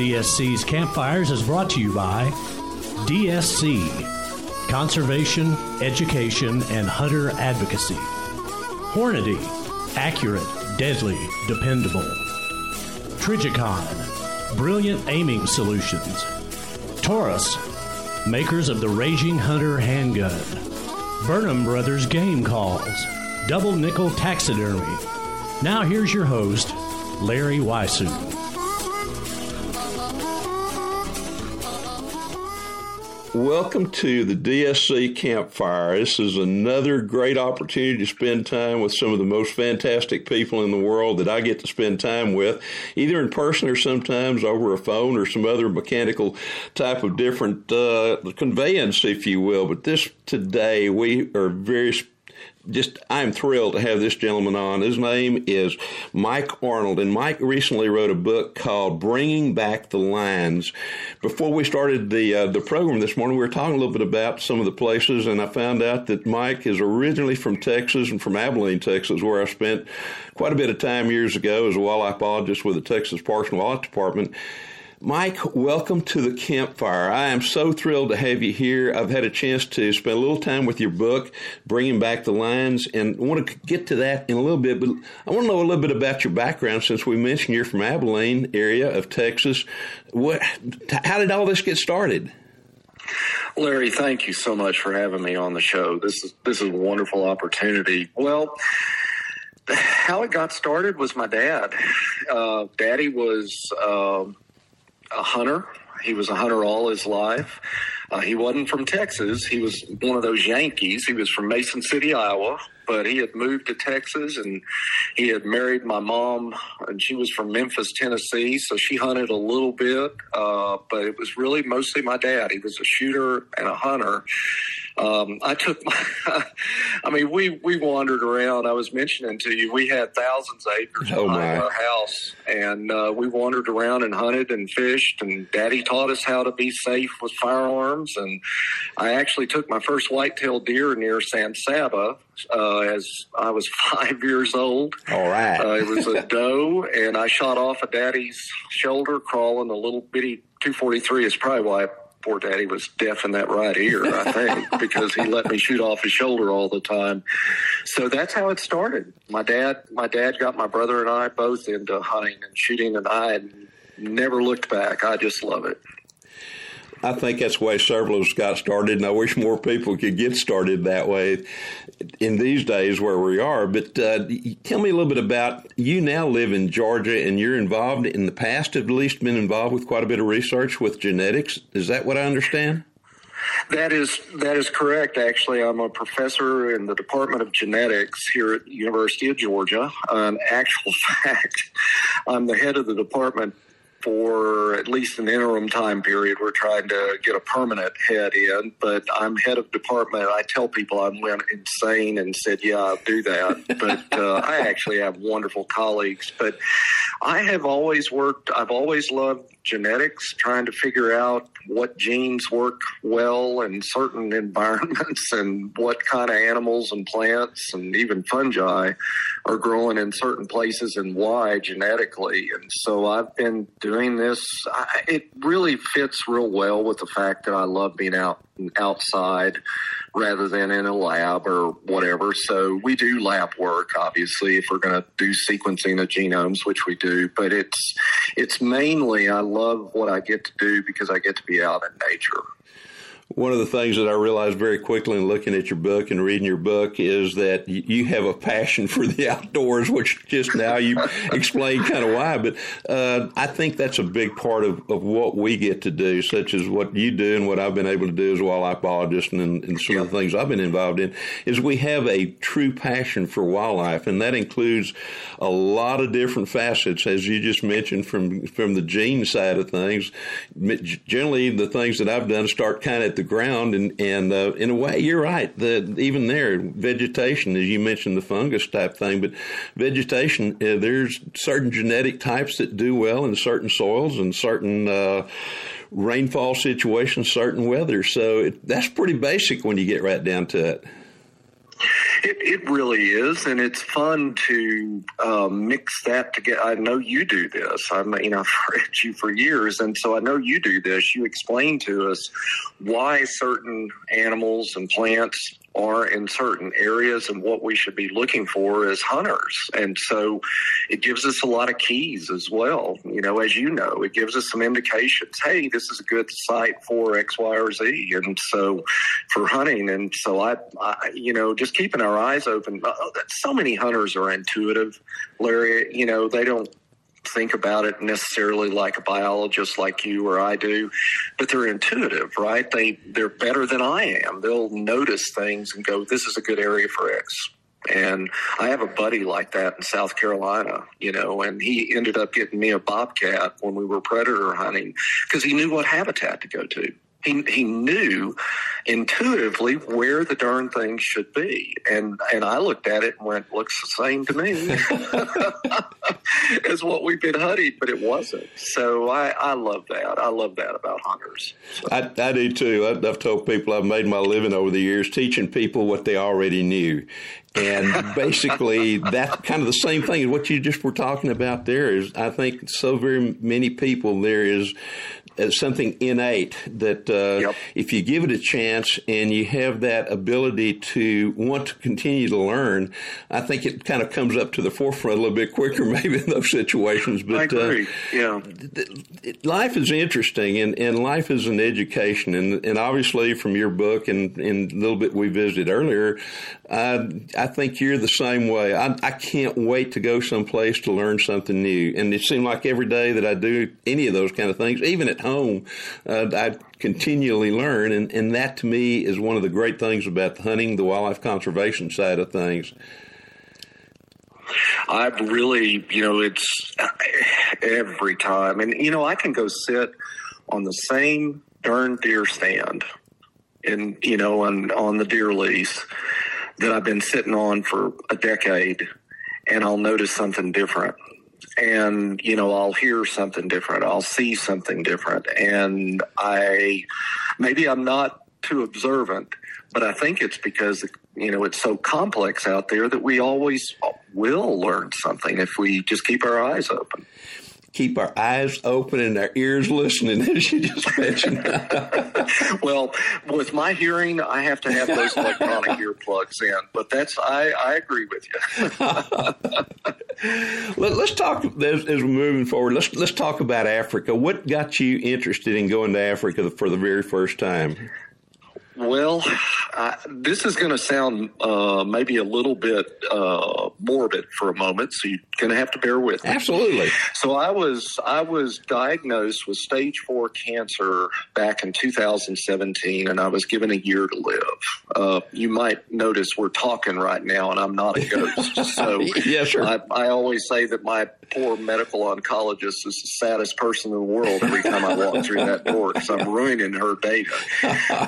DSC's Campfires is brought to you by DSC Conservation, Education, and Hunter Advocacy. Hornady Accurate, Deadly, Dependable. Trijicon, Brilliant Aiming Solutions. Taurus Makers of the Raging Hunter Handgun. Burnham Brothers Game Calls. Double Nickel Taxidermy. Now here's your host, Larry Weishuhn. Welcome to the DSC Campfire. This is another great opportunity to spend time with some of the most fantastic people in the world that I get to spend time with, either in person or sometimes over a phone or some other mechanical type of different uh, conveyance, if you will. But this today, we are very just I'm thrilled to have this gentleman on. His name is Mike Arnold, and Mike recently wrote a book called "Bringing Back the Lions." Before we started the uh, the program this morning, we were talking a little bit about some of the places, and I found out that Mike is originally from Texas and from Abilene, Texas, where I spent quite a bit of time years ago as a wildlife biologist with the Texas Parks and Wildlife Department. Mike, welcome to the campfire. I am so thrilled to have you here. I've had a chance to spend a little time with your book, Bringing Back the Lions, and I want to get to that in a little bit, but I want to know a little bit about your background since we mentioned you're from Abilene area of Texas. What, how did all this get started? Larry, thank you so much for having me on the show. This is this is a wonderful opportunity. Well, how it got started was my dad. Uh, Daddy was um, a hunter. He was a hunter all his life. Uh, he wasn't from Texas. He was one of those Yankees. He was from Mason City, Iowa, but he had moved to Texas and he had married my mom, and she was from Memphis, Tennessee. So she hunted a little bit, uh, but it was really mostly my dad. He was a shooter and a hunter. Um, I took my, I mean, we, we wandered around. I was mentioning to you, we had thousands of acres oh behind our house and uh, we wandered around and hunted and fished and daddy taught us how to be safe with firearms. And I actually took my first whitetail deer near San Saba uh, as I was five years old. All right. Uh, it was a doe and I shot off a daddy's shoulder crawling a little bitty 243 is probably why poor daddy was deaf in that right ear, I think, because he let me shoot off his shoulder all the time. So that's how it started. My dad, my dad got my brother and I both into hunting and shooting, and I never looked back. I just love it. I think that's the way several of us got started, and I wish more people could get started that way in these days where we are. But uh, tell me a little bit about you now live in Georgia, and you're involved in the past, at least, been involved with quite a bit of research with genetics. Is that what I understand? That is that is correct. Actually, I'm a professor in the Department of Genetics here at University of Georgia. Um, actual fact, I'm the head of the department for at least an interim time period. We're trying to get a permanent head in, but I'm head of department. I tell people I went insane and said, "Yeah, I'll do that." but uh, I actually have wonderful colleagues. But I have always worked. I've always loved genetics, trying to figure out what genes work well in certain environments and what kind of animals and plants and even fungi are growing in certain places and why genetically. And so I've been doing this. I, it really fits real well with the fact that I love being out outside rather than in a lab or whatever. So we do lab work, obviously, if we're going to do sequencing of genomes, which we do. But it's it's mainly I love what I get to do because I get to be out in nature. One of the things that I realized very quickly in looking at your book and reading your book is that you have a passion for the outdoors, which just now you explained kind of why. But uh, I think that's a big part of, of what we get to do, such as what you do and what I've been able to do as a wildlife biologist and, and some of the things I've been involved in, is we have a true passion for wildlife, and that includes a lot of different facets, as you just mentioned, from from the gene side of things. Generally, the things that I've done start kind of at the ground, and and uh, in a way, you're right. The even there, vegetation, as you mentioned, the fungus type thing, but vegetation, uh, there's certain genetic types that do well in certain soils and certain. Uh, rainfall situations, certain weather. So it, that's pretty basic when you get right down to it. It, it really is, and it's fun to um, mix that together. I know you do this. I mean, I've read you for years, and so I know you do this. You explain to us why certain animals and plants are in certain areas and what we should be looking for as hunters. And so it gives us a lot of keys as well. You know, as you know, it gives us some indications. Hey, this is a good site for X, Y, or Z. And so for hunting. And so I, I you know, just keeping our eyes open. Uh, so many hunters are intuitive, Larry. You know, they don't think about it necessarily like a biologist like you or I do, but they're intuitive, right? They they're better than I am. They'll notice things and go, "This is a good area for X." And I have a buddy like that in South Carolina, you know, and he ended up getting me a bobcat when we were predator hunting because he knew what habitat to go to. He, he knew intuitively where the darn thing should be. And and I looked at it and went, looks the same to me as what we've been hunting, but it wasn't. So I, I love that. I love that about hunters. So. I, I do too. I, I've told people I've made my living over the years teaching people what they already knew. And basically, that's kind of the same thing as what you just were talking about there. Is I think so very many people there is something innate that uh, yep. if you give it a chance and you have that ability to want to continue to learn, I think it kind of comes up to the forefront a little bit quicker, maybe in those situations. But I agree. Uh, yeah, life is interesting, and, and life is an education, and and obviously from your book and and a little bit we visited earlier, uh, I think you're the same way. I, I can't wait to go someplace to learn something new, and it seemed like every day that I do any of those kind of things, even at home, uh, I continually learn, and, and that to me is one of the great things about the hunting, the wildlife conservation side of things. I've really, you know, it's every time, and you know, I can go sit on the same darn deer stand, and you know, on on the deer lease that I've been sitting on for a decade, and I'll notice something different and you know i'll hear something different. I'll see something different. And i maybe i'm not too observant but i think it's because you know it's so complex out there that we always will learn something if we just keep our eyes open keep our eyes open and our ears listening, as you just mentioned. well, with my hearing, I have to have those electronic earplugs in, but that's I, I agree with you. Let, us talk as, as, we're moving forward. Let's let's talk about Africa. What got you interested in going to Africa for the very first time? Well, I, this is going to sound uh, maybe a little bit uh, morbid for a moment, so you're going to have to bear with me. Absolutely. So I was I was diagnosed with stage four cancer back in 2017, and I was given a year to live. Uh, you might notice we're talking right now, and I'm not a ghost. So yes, sir. I, I always say that my poor medical oncologist is the saddest person in the world every time I walk through that door because I'm ruining her data.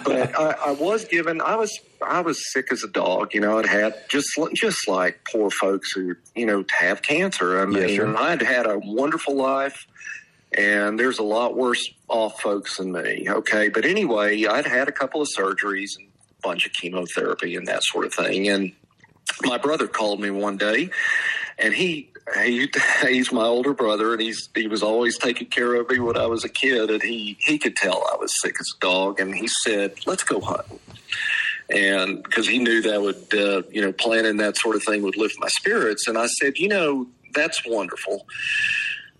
But I, I was given I was I was sick as a dog. You know, I'd had just just like poor folks who you know have cancer. I mean, sir. I'd had a wonderful life. And there's a lot worse off folks than me. Okay. But anyway, I'd had a couple of surgeries and a bunch of chemotherapy and that sort of thing. And my brother called me one day and he he he's my older brother and he's he was always taking care of me when I was a kid and he he could tell I was sick as a dog and he said let's go hunting. And because he knew that would uh, you know planning that sort of thing would lift my spirits and I said you know that's wonderful.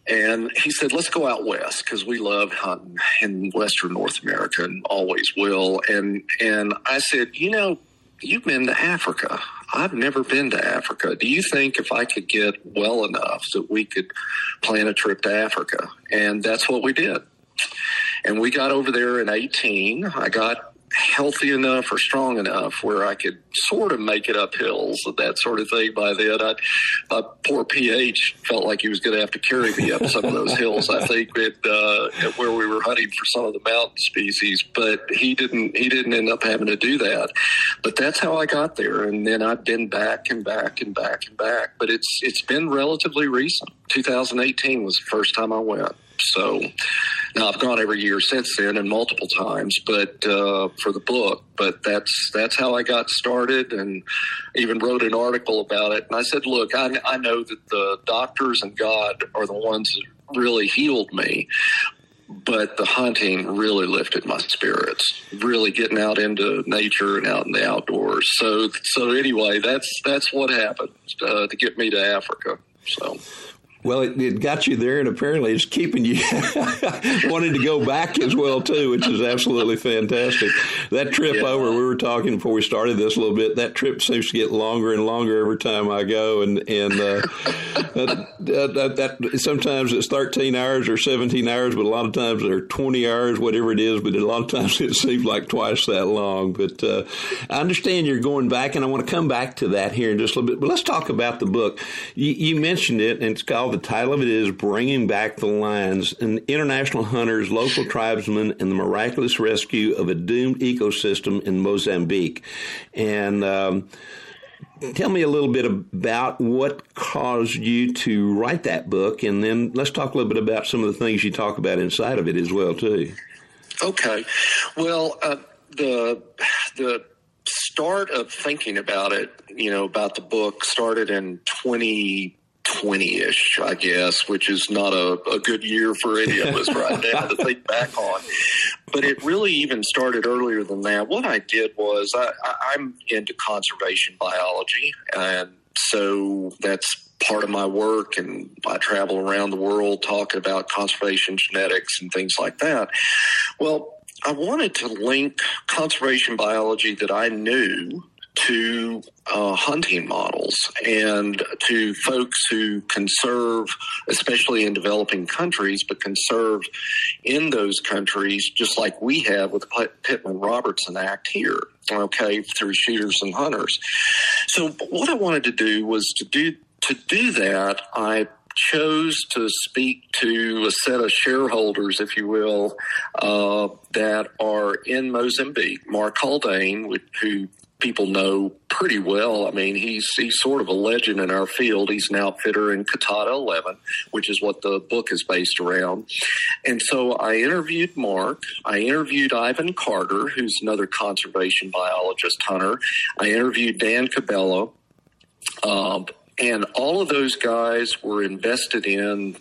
And he said let's go out west because we love hunting in western North America and always will. And and I said you know you've been to Africa I've never been to Africa. Do you think if I could get well enough that we could plan a trip to Africa? And that's what we did. And we got over there in 18. I got healthy enough or strong enough where I could sort of make it up hills and that sort of thing by then. I, my poor PH felt like he was going to have to carry me up some of those hills, I think, at, uh, at where we were hunting for some of the mountain species, but he didn't, he didn't end up having to do that. But that's how I got there. And then I've been back and back and back and back, but it's, it's been relatively recent. 2018 was the first time I went. So now I've gone every year since then and multiple times, but uh, for the book. But that's that's how I got started, and even wrote an article about it. And I said, look, I, I know that the doctors and God are the ones that really healed me. But the hunting really lifted my spirits. Really getting out into nature and out in the outdoors. So, so anyway, that's that's what happened uh, to get me to Africa. So, well, it, it, got you there, and apparently it's keeping you wanting to go back as well too, which is absolutely fantastic. That trip yeah. over, we were talking before we started this a little bit. That trip seems to get longer and longer every time I go, and and uh, that, that, that, sometimes it's thirteen hours or seventeen hours, but a lot of times they're twenty hours, whatever it is. But a lot of times it seems like twice that long. But uh, I understand you're going back, and I want to come back to that here in just a little bit. But let's talk about the book. You, you mentioned it, and it's called the title of it is Bringing Back the Lions, an international hunters, local tribesmen, and the miraculous rescue of a doomed ecosystem in Mozambique. And um, tell me a little bit about what caused you to write that book, and then let's talk a little bit about some of the things you talk about inside of it as well, too. Okay. Well, uh, the the start of thinking about it, you know, about the book started in 20 20-ish, I guess, which is not a, a good year for any of us right now to think back on. But it really even started earlier than that. What I did was I, I, I'm into conservation biology, and so that's part of my work and I travel around the world talking about conservation genetics and things like that. Well, I wanted to link conservation biology that I knew to uh, hunting models and to folks who conserve, especially in developing countries, but conserve in those countries, just like we have with the Pittman Robertson Act here, okay, through shooters and hunters. So, what I wanted to do was to do to do that. I chose to speak to a set of shareholders, if you will, uh, that are in Mozambique. Mark Haldane, who people know pretty well. I mean, he's he's sort of a legend in our field. He's an outfitter in Coutada 11, which is what the book is based around. And so I interviewed Mark. I interviewed Ivan Carter, who's another conservation biologist hunter. I interviewed Dan Cabela. Um, and all of those guys were invested in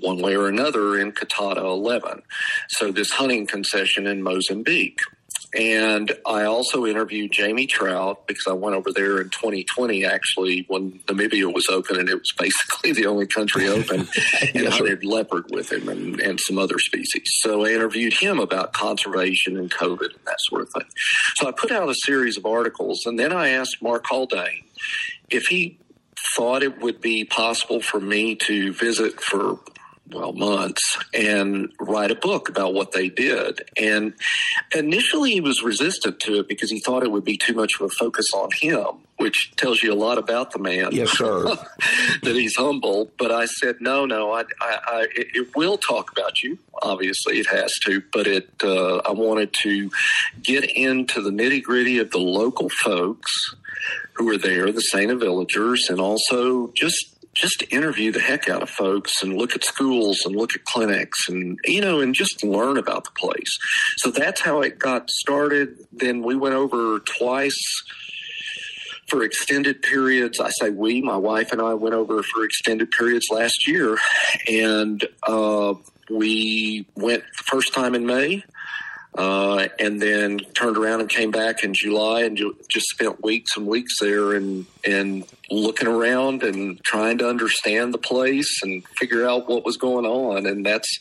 one way or another in Coutada 11. So this hunting concession in Mozambique. And I also interviewed Jamy Traut because I went over there in 2020, actually, when Namibia was open and it was basically the only country open, and I hunted leopard with him and, and some other species. So I interviewed him about conservation and COVID and that sort of thing. So I put out a series of articles, and then I asked Mark Haldane if he thought it would be possible for me to visit for well months and write a book about what they did. And initially he was resistant to it because he thought it would be too much of a focus on him which tells you a lot about the man. Yes sir. That he's humble. But i said no no i, I, I it will talk about you. Obviously it has to. But it uh, i wanted to get into the nitty gritty of the local folks who are there the Santa villagers and also just just to interview the heck out of folks and look at schools and look at clinics and you know and just learn about the place. So that's how it got started. Then we went over twice for extended periods. I say we my wife and i went over for extended periods last year. And uh, we went the first time in may uh, and then turned around and came back in July and ju- just spent weeks and weeks there and and looking around and trying to understand the place and figure out what was going on and that's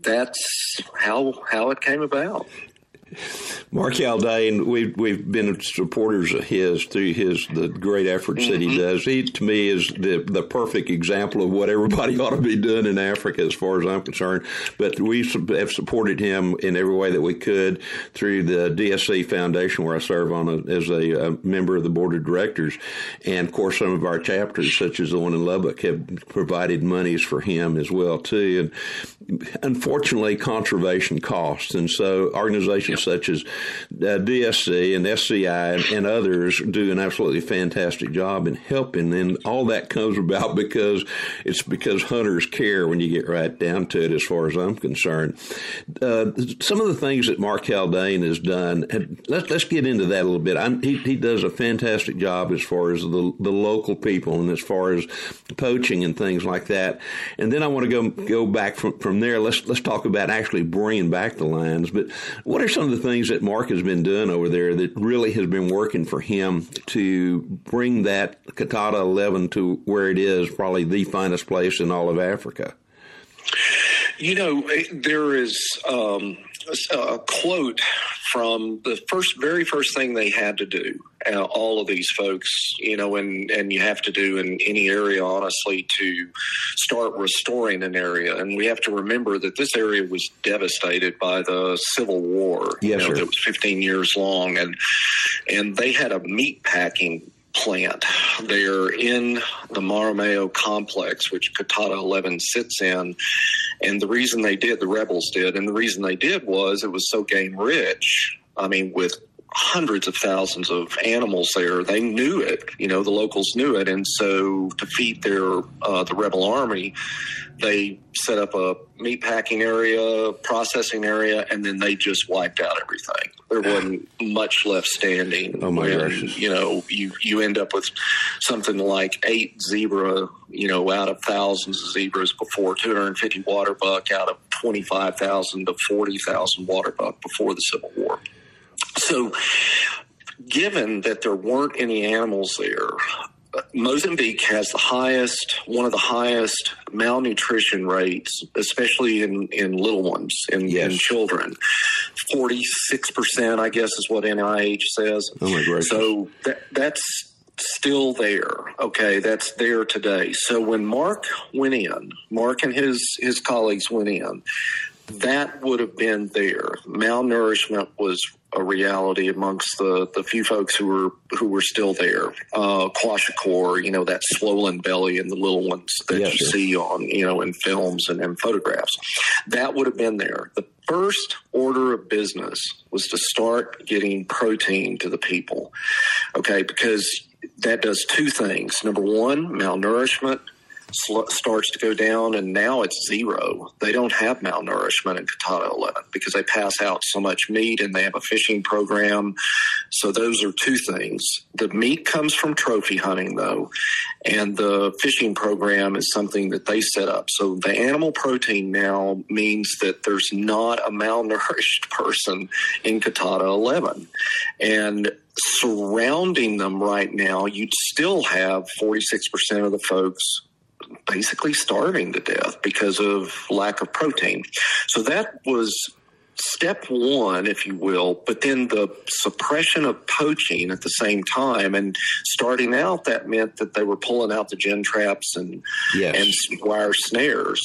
that's how how it came about. Mark Haldane, we've we've been supporters of his through his the great efforts mm-hmm. that he mm-hmm. does. He to me is the the perfect example of what everybody ought to be doing in Africa, as far as I'm concerned. But we have supported him in every way that we could through the DSC Foundation, where I serve on a, as a, a member of the board of directors, and of course some of our chapters, such as the one in Lubbock, have provided monies for him as well too. And unfortunately, conservation costs, and so organizations such as uh, DSC and SCI and, and, others do an absolutely fantastic job in helping. And all that comes about because it's because hunters care when you get right down to it, as far as I'm concerned. Uh, some of the things that Mark Haldane has done, let's, let's get into that a little bit. He, he does a fantastic job as far as the, the local people and as far as poaching and things like that. And then I want to go go back from, from there. Let's let's talk about actually bringing back the lions. But what are some of the things that Mark has been doing over there that really has been working for him to bring that Coutada 11 to where it is, probably the finest place in all of Africa? You know, there is um, a quote from the first, very first thing they had to do. Uh, all of these folks, you know, and and you have to do in any area, honestly, to start restoring an area. And we have to remember that this area was devastated by the Civil War. Yes, you know, that was 15 years long, and and they had a meat packing plant They are in the Marromeu complex, which Coutada 11 sits in. And the reason they did, the rebels did, and the reason they did was it was so game rich. I mean, with hundreds of thousands of animals there. They knew it, you know, the locals knew it, and so to feed their uh, the rebel army, they set up a meat packing area, processing area, and then they just wiped out everything. There wasn't much left standing. Oh my gosh! You know, you you end up with something like eight zebra, you know, out of thousands of zebras before 250 water buck out of 25,000 to 40,000 water buck before the Civil War. So, given that there weren't any animals there, Mozambique has the highest, one of the highest malnutrition rates, especially in, in little ones, in, yes. in children. 46%, I guess, is what NIH says. Oh. So that, that's still there. Okay, that's there today. So when Mark went in, Mark and his his colleagues went in, that would have been there. Malnourishment was a reality amongst the, the few folks who were who were still there. Uh, kwashiorkor, you know, that swollen belly and the little ones that yes, you yes. see on you know in films and in photographs. That would have been there. The first order of business was to start getting protein to the people. Okay, because that does two things. Number one, malnourishment sl- starts to go down, and now it's zero. They don't have malnourishment in Coutada 11 because they pass out so much meat and they have a fishing program. So those are two things. The meat comes from trophy hunting, though, and the fishing program is something that they set up. So the animal protein now means that there's not a malnourished person in Coutada 11. And surrounding them right now, you'd still have 46% of the folks basically starving to death because of lack of protein. So that was step one, if you will, but then the suppression of poaching at the same time. And starting out, that meant that they were pulling out the gin traps and, Yes. and wire snares.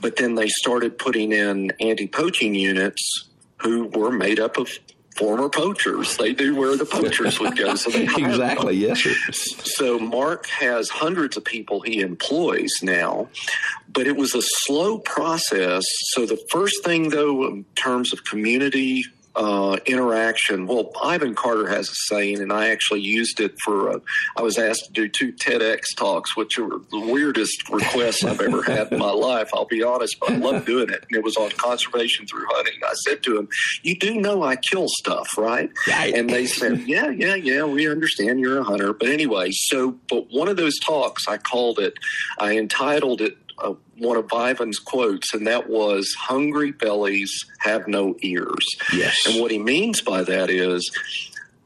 But then they started putting in anti poaching units who were made up of former poachers. They knew where the poachers would go. So they them. exactly. Yes, sir. So Mark has hundreds of people he employs now, but it was a slow process. So the first thing, though, in terms of community uh, interaction, well, Ivan Carter has a saying, and I actually used it for. Uh, I was asked to do two TEDx talks, which were the weirdest requests I've ever had in my life. I'll be honest, but I love doing it. And it was on conservation through hunting. I said to him, "You do know I kill stuff, right?" Right. And they said, "Yeah, yeah, yeah. We understand you're a hunter." But anyway, so but one of those talks, I called it. I entitled it. Uh, one of Ivan's quotes, and that was "Hungry bellies have no ears." Yes. And what he means by that is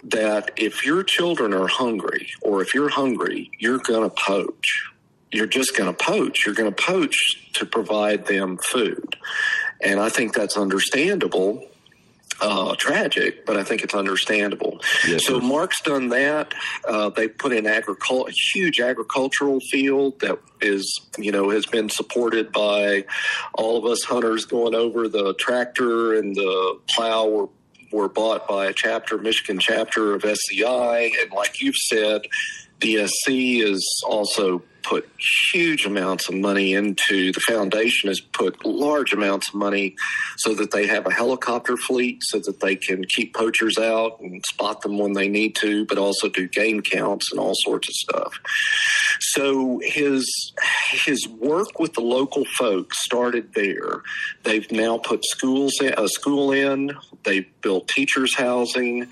that if your children are hungry, or if you're hungry, you're going to poach. You're just going to poach. You're going to poach to provide them food. And I think that's understandable. Uh, tragic, but I think it's understandable. Yes, so. Mark's done that. Uh, they put in agricul- a huge agricultural field that is, you know, has been supported by all of us hunters going over. The tractor and the plow were were bought by a chapter, Michigan chapter of SCI, and like you've said, DSC is also put huge amounts of money into the foundation has put large amounts of money so that they have a helicopter fleet so that they can keep poachers out and spot them when they need to but also do game counts and all sorts of stuff. So his his work with the local folks started there. They've now put schools in, a school in. They've built teachers housing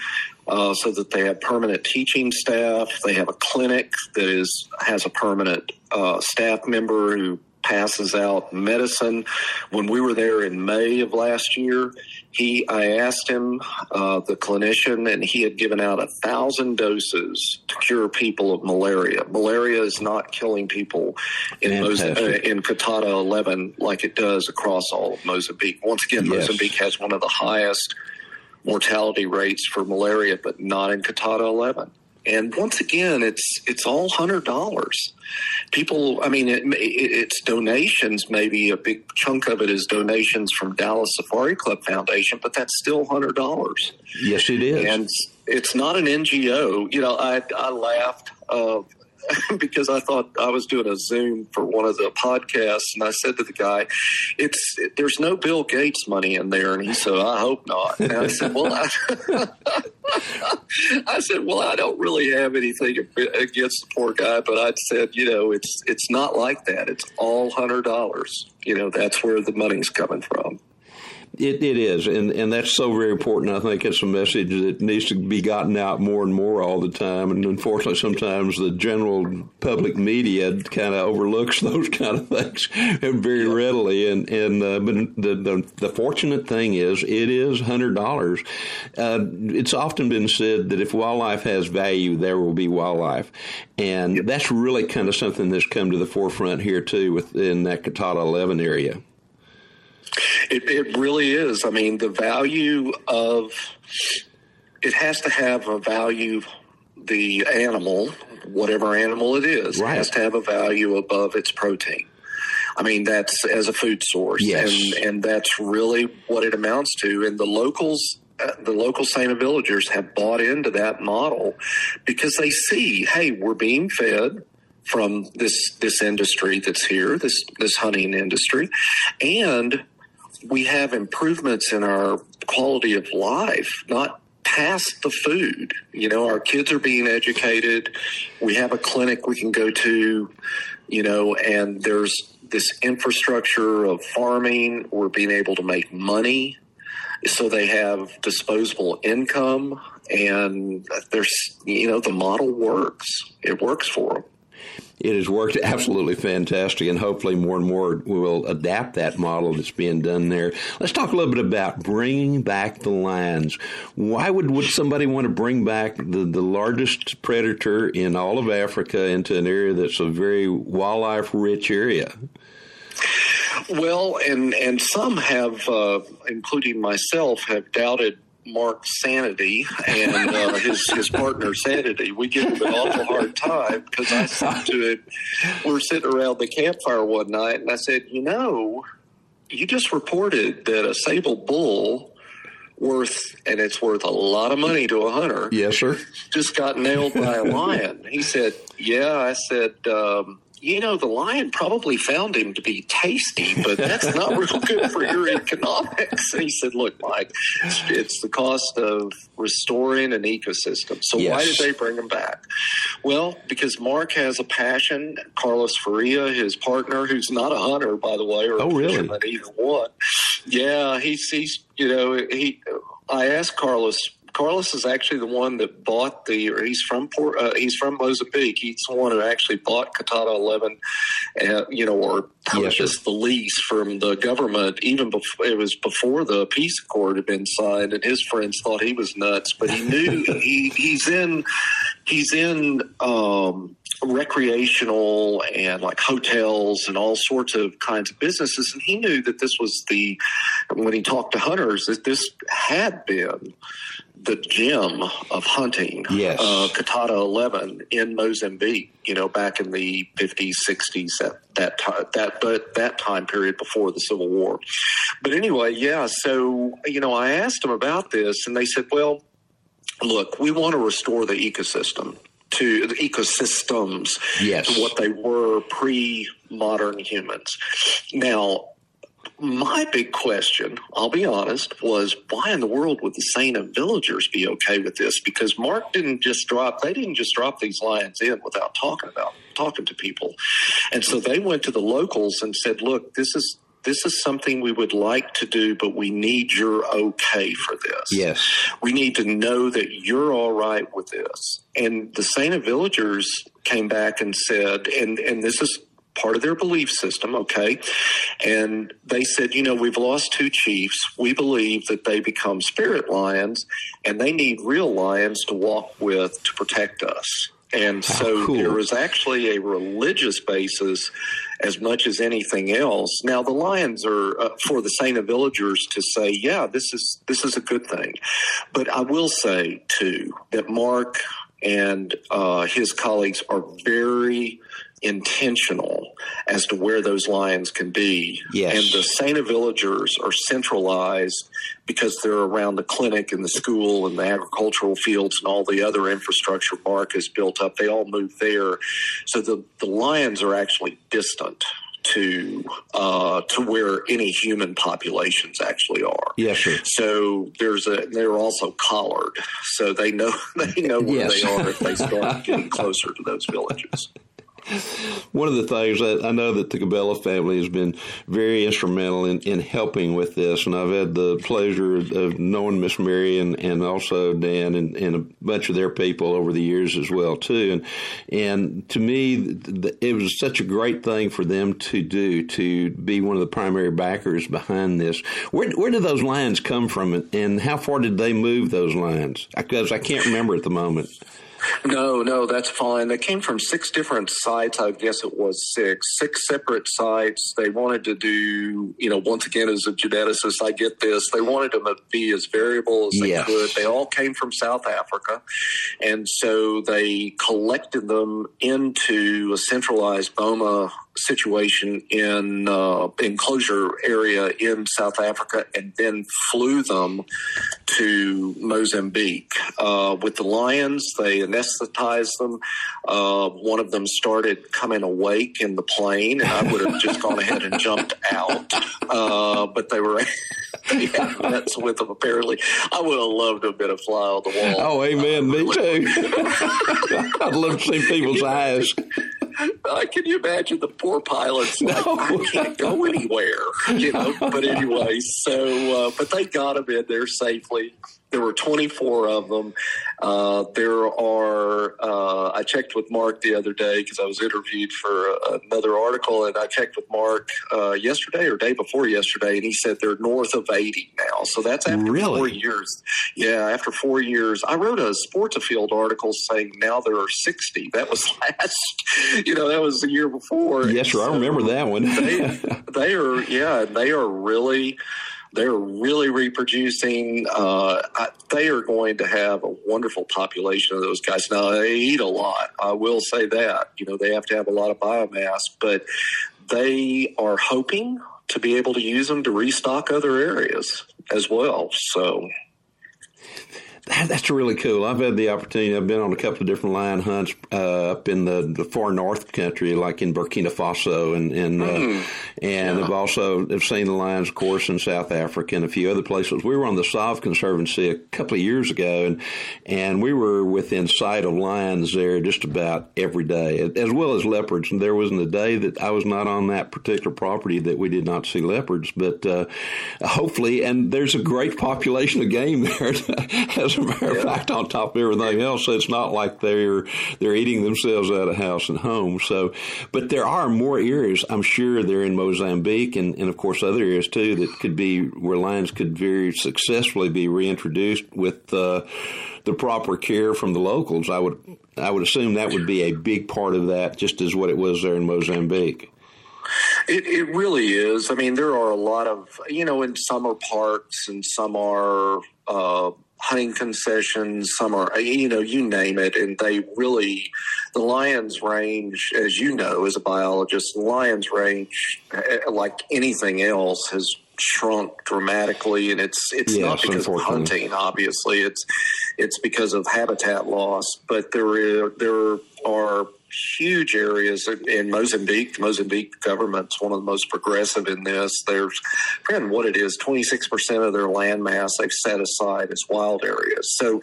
uh, so that they have permanent teaching staff. They have a clinic that is has a permanent uh, staff member who passes out medicine. When we were there in May of last year, he I asked him, uh, the clinician, and he had given out a thousand doses to cure people of malaria. Malaria is not killing people in Mos- uh, in Coutada 11 like it does across all of Mozambique. Once again, Yes. Mozambique has one of the highest mortality rates for malaria, but not in Coutada 11. And once again, it's it's all hundred dollars. People, I mean, it, it, it's donations. Maybe a big chunk of it is donations from Dallas Safari Club Foundation, but that's still hundred dollars. Yes, it is. And it's not an NGO. You know, I I laughed. Uh, because I thought I was doing a Zoom for one of the podcasts, and I said to the guy, "It's there's no Bill Gates money in there," and he said, "I hope not." And I said, "Well, I, I said, well, I don't really have anything against the poor guy, but I said, you know, it's it's not like that. It's all hundred dollars. You know, that's where the money's coming from." It, it is, and, and that's so very important. I think it's a message that needs to be gotten out more and more all the time. And unfortunately, sometimes the general public media kind of overlooks those kind of things very readily. And and uh, but the, the the fortunate thing is, it is hundred dollars. Uh, it's often been said that if wildlife has value, there will be wildlife, and that's really kind of something that's come to the forefront here too, within that Coutada Eleven area. It, it really is. I mean, the value of it has to have a value. The animal, whatever animal it is, Right. has to have a value above its protein. I mean, that's as a food source, Yes. and and that's really what it amounts to. And the locals, uh, the local Santa villagers have bought into that model because they see, hey, we're being fed from this this industry that's here, this this hunting industry, and we have improvements in our quality of life, not past the food. You know, our kids are being educated. We have a clinic we can go to. you know, and there's this infrastructure of farming. We're being able to make money, so they have disposable income, and there's you know the model works. It works for them it has worked absolutely fantastic, and hopefully more and more will adapt that model that's being done there. Let's talk a little bit about bringing back the lions. Why would, would somebody want to bring back the, the largest predator in all of Africa into an area that's a very wildlife rich area? Well, and and some have, uh, including myself, have doubted Mark's sanity and uh, his his partner's sanity. We give him an awful hard time because I said to him, we are sitting around the campfire one night, and I said, you know, you just reported that a sable bull worth and it's worth a lot of money to a hunter. Yes, sir. Just got nailed by a lion. He said, "Yeah." I said, um, you know, the lion probably found him to be tasty, but that's not real good for your economics. And he said, look, Mike, it's the cost of restoring an ecosystem. So yes. why did they bring him back? Well, because Mark has a passion. Carlos Faria, his partner, who's not a hunter, by the way, or oh, a really? either one. Yeah, he's, he's, you know, he, I asked Carlos Carlos is actually the one that bought the, or he's from Port, uh, he's from Mozambique. He's the one who actually bought Coutada 11, uh, you know, or purchased the lease from the government. Even before it was before the peace accord had been signed, and his friends thought he was nuts, but he knew he, he's in, he's in. Um, recreational and like hotels and all sorts of kinds of businesses. And he knew that this was the, when he talked to hunters, that this had been the gem of hunting. Yes. Uh, Coutada 11 in Mozambique, you know, back in the 50s, 60s, that, that time, that, but that time period before the Civil War. But anyway, yeah. So, you know, I asked him about this and they said, well, look, we want to restore the ecosystem to the ecosystems yes. to what they were pre modern humans. Now, my big question, I'll be honest, was why in the world would the Saint of Villagers be okay with this? Because Mark didn't just drop, they didn't just drop these lions in without talking about, talking to people. And so they went to the locals and said, look, this is, this is something we would like to do, but we need your okay for this. Yes. We need to know that you're all right with this. And the Saint of Villagers came back and said, and, and this is part of their belief system, okay? And they said, you know, we've lost two chiefs. We believe that they become spirit lions and they need real lions to walk with to protect us. And so cool. there is actually a religious basis as much as anything else. Now the lions are uh, for the Saint of Villagers to say, yeah, this is this is a good thing. But I will say too that Mark and uh, his colleagues are very intentional as to where those lions can be. Yes. And the Santa villagers are centralized because they're around the clinic and the school and the agricultural fields and all the other infrastructure Mark has built up. They all move there. So the, the lions are actually distant to uh, to where any human populations actually are. Yes. So there's a they're also collared, so they know they know where yes. they are if they start getting closer to those villages. One of the things that I know that the Cabela family has been very instrumental in, in helping with this, and I've had the pleasure of knowing Miss Mary and, and also Dan and, and, a bunch of their people over the years as well too. And and to me, the, it was such a great thing for them to do to be one of the primary backers behind this. Where where did those lines come from, and how far did they move those lines? Because I can't remember at the moment. No, no, that's fine. They came from six different sites. I guess it was six, six separate sites. They wanted to do, you know, once again, as a geneticist, I get this. They wanted them to be as variable as they yes. could. They all came from South Africa. And so they collected them into a centralized BOMA situation in uh, enclosure area in South Africa and then flew them to Mozambique. Uh, with the lions, they anesthetized them. Uh, one of them started coming awake in the plane, and I would have just gone ahead and jumped out. Uh, but they were. they had nets with them apparently. I would have loved to have been a fly on the wall. Oh, amen. Me too. I'd love to see people's eyes. uh, can you imagine the poor pilots? Like, no. I can't go anywhere, you know. But anyway, so uh, but they got them in there safely. There were 24 of them. Uh, there are, uh, I checked with Mark the other day because I was interviewed for another article, and I checked with Mark uh, yesterday or day before yesterday, and he said they're north of 80 now. So that's after really? four years. Yeah, after four years. I wrote a Sports Afield article saying now there are 60. That was last, you know, that was the year before. Yes, sir. So I remember that one. they, they are, yeah, they are really they're really reproducing. Uh, they are going to have a wonderful population of those guys. Now they eat a lot. I will say that. You know, they have to have a lot of biomass, but they are hoping to be able to use them to restock other areas as well. So that's really cool. I've had the opportunity. I've been on a couple of different lion hunts uh, up in the, the, far north country, like in Burkina Faso, and and uh, mm. and yeah. I've also have seen the lions, of course, in South Africa and a few other places. We were on the Save Conservancy a couple of years ago, and and we were within sight of lions there just about every day, as well as leopards. And there wasn't a day that I was not on that particular property that we did not see leopards. But uh, hopefully, and there's a great population of game there. as a matter of fact, on top of everything else, it's not like they're they're eating themselves out of house and home. So, but there are more areas. I'm sure they're in Mozambique and, and of course other areas too that could be where lions could very successfully be reintroduced with uh, the proper care from the locals. I would I would assume that would be a big part of that, just as what it was there in Mozambique. It, it really is. I mean, there are a lot of, you know, in some are parks and some are uh, hunting concessions, some are, you know, you name it. And they really, the Lions range, as you know, as a biologist, the Lions range, eh, like anything else, has shrunk dramatically. And it's, it's not because of hunting, obviously. It's, it's because of habitat loss. But there, there are huge areas in Mozambique. The Mozambique government's one of the most progressive in this. There's, friend, what it is, 26% of their land mass they've set aside as wild areas. So,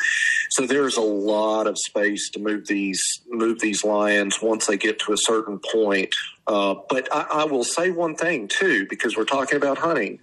so there's a lot of space to move these move these lions once they get to a certain point. Uh, but I, I will say one thing too, because we're talking about hunting.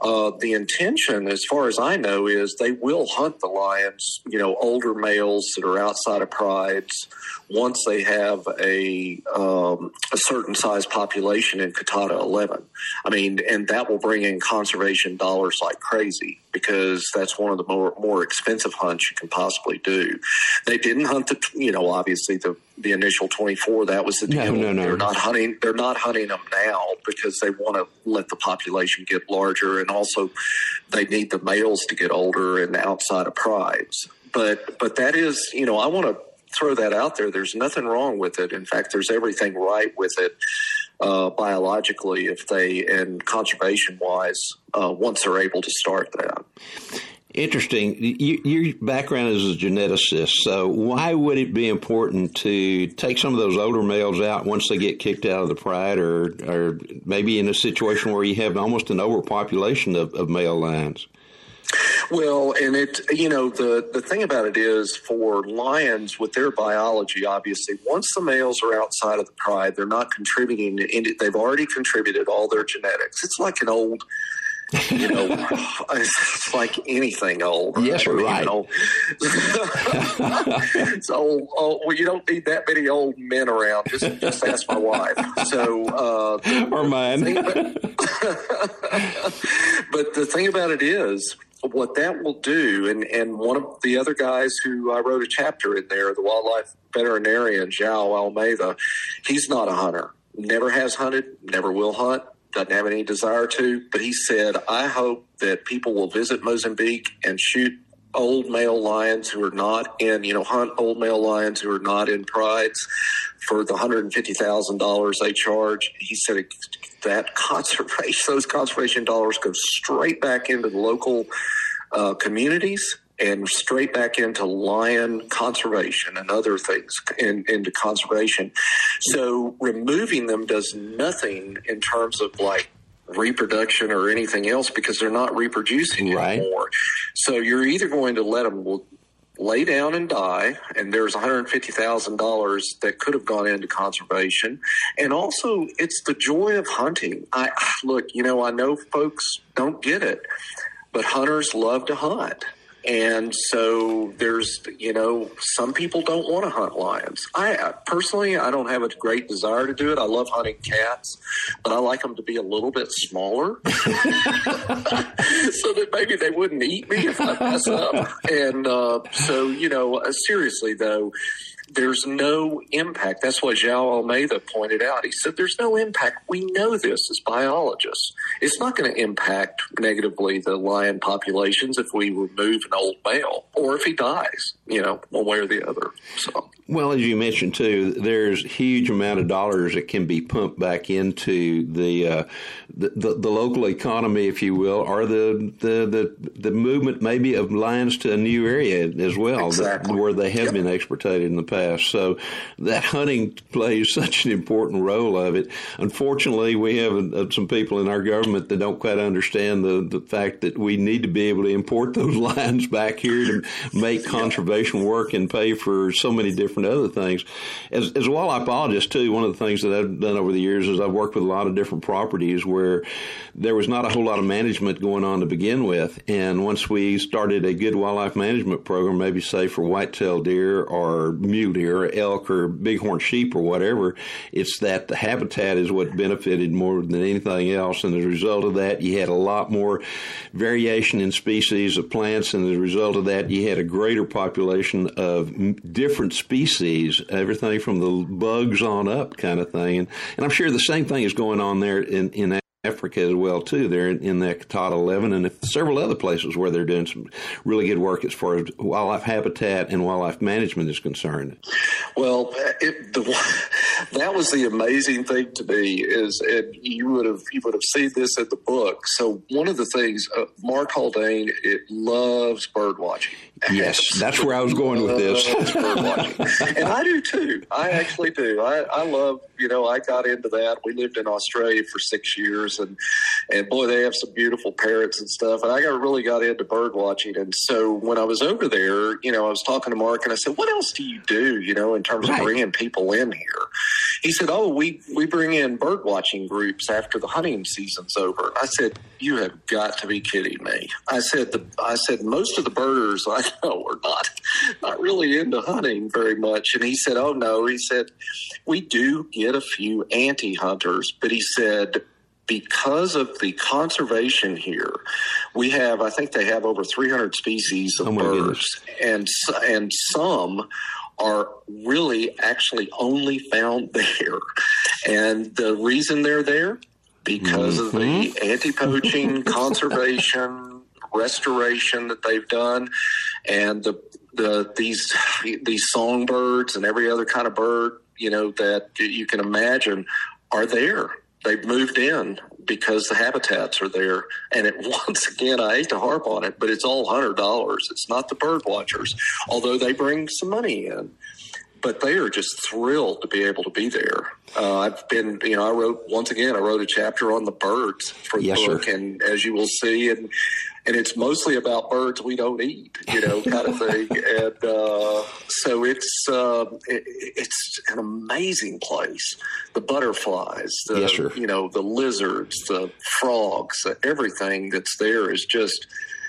Uh, the intention, as far as I know, is they will hunt the lions, you know, older males that are outside of prides once they have a um, a certain size population in Coutada 11. I mean, and that will bring in conservation dollars like crazy because that's one of the more more expensive hunts you can possibly do. They didn't hunt the, you know, obviously the the initial 24. That was the deal. No, no, no. They're not hunting. They're not hunting them now because they want to let the population get larger, and also they need the males to get older and outside of prides. But but that is, you know, I want to throw that out there. There's nothing wrong with it. In fact, there's everything right with it uh, biologically if they and conservation wise uh, once they're able to start that. Interesting. You, your background is a geneticist, so why would it be important to take some of those older males out once they get kicked out of the pride, or, or maybe in a situation where you have almost an overpopulation of, of male lions? Well, and it, you know, the, the thing about it is for lions with their biology, obviously, once the males are outside of the pride, they're not contributing, they've already contributed all their genetics. It's like an old you know, it's like anything old. Yes, right. Know, so oh, well, you don't need that many old men around. Just just ask my wife. So uh, or mine. but, but the thing about it is, what that will do, and, and one of the other guys who I wrote a chapter in there, the wildlife veterinarian, João Almeida, he's not a hunter, never has hunted, never will hunt doesn't have any desire to, but he said, I hope that people will visit Mozambique and shoot old male lions who are not in, you know, hunt old male lions who are not in prides for the $150,000 they charge. He said that conservation, those conservation dollars go straight back into the local uh, communities and straight back into lion conservation and other things in, into conservation. So removing them does nothing in terms of like reproduction or anything else because they're not reproducing right. anymore. So you're either going to let them lay down and die, and there's $150,000 that could have gone into conservation. And also, it's the joy of hunting. I look, you know, I know folks don't get it, but hunters love to hunt. And so there's, you know, some people don't want to hunt lions. I personally, I don't have a great desire to do it. I love hunting cats, but I like them to be a little bit smaller so that maybe they wouldn't eat me if I mess up. And uh, so, you know, uh, seriously though, there's no impact. That's what João Almeida pointed out. He said there's no impact. We know this as biologists. It's not going to impact negatively the lion populations if we remove an old male or if he dies, you know, one way or the other. So. Well, as you mentioned too, there's huge amount of dollars that can be pumped back into the uh, the, the, the, local economy, if you will, or the, the, the, the, movement maybe of lions to a new area as well, exactly. where they have yep. been exported in the past. So that hunting plays such an important role of it. Unfortunately, we have uh, some people in our government that don't quite understand the, the fact that we need to be able to import those lines back here to make conservation work and pay for so many different other things. As, as a wildlife biologist, too, one of the things that I've done over the years is I've worked with a lot of different properties where where there was not a whole lot of management going on to begin with. And once we started a good wildlife management program, maybe say for whitetail deer or mule or elk or bighorn sheep or whatever, it's that the habitat is what benefited more than anything else. And as a result of that, you had a lot more variation in species of plants. And as a result of that, you had a greater population of different species, everything from the bugs on up kind of thing. And, and I'm sure the same thing is going on there in, in Africa as well too. They're in, in the Coutada 11 and several other places where they're doing some really good work as far as wildlife habitat and wildlife management is concerned. Well, it, the, that was the amazing thing to me is, and you would have you would have seen this in the book. So one of the things, uh, Mark Haldane, it loves bird watching. Yes, that's where I was going with this. bird watching, and I do too. I actually do. I, I love. You know, I got into that. We lived in Australia for six years, and and boy, they have some beautiful parrots and stuff. And I got really got into bird watching. And so when I was over there, you know, I was talking to Mark, and I said, "What else do you do? You know, in terms right. of bringing people in here?" He said, "Oh, we we bring in bird watching groups after the hunting season's over." I said, "You have got to be kidding me!" I said, "The I said most of the birders I know are not not really into hunting very much." And he said, "Oh no," he said, "We do get a few anti hunters, but he said." because of the conservation here, we have, I think they have over 300 species of oh birds, and and some are really actually only found there. And the reason they're there because mm-hmm. of the mm-hmm. anti-poaching, conservation, restoration that they've done, and the the these these songbirds and every other kind of bird you know that you can imagine are there they've moved in because the habitats are there. And it once again, I hate to harp on it, but it's all hundred dollars. It's not the bird watchers, although they bring some money in. But they are just thrilled to be able to be there. Uh, I've been, you know, I wrote once again. I wrote a chapter on the birds for the yes, book, sir. and as you will see, and and it's mostly about birds we don't eat, you know, kind of thing. and uh, so it's uh, it, it's an amazing place. The butterflies, the yes, you know, the lizards, the frogs, everything that's there is just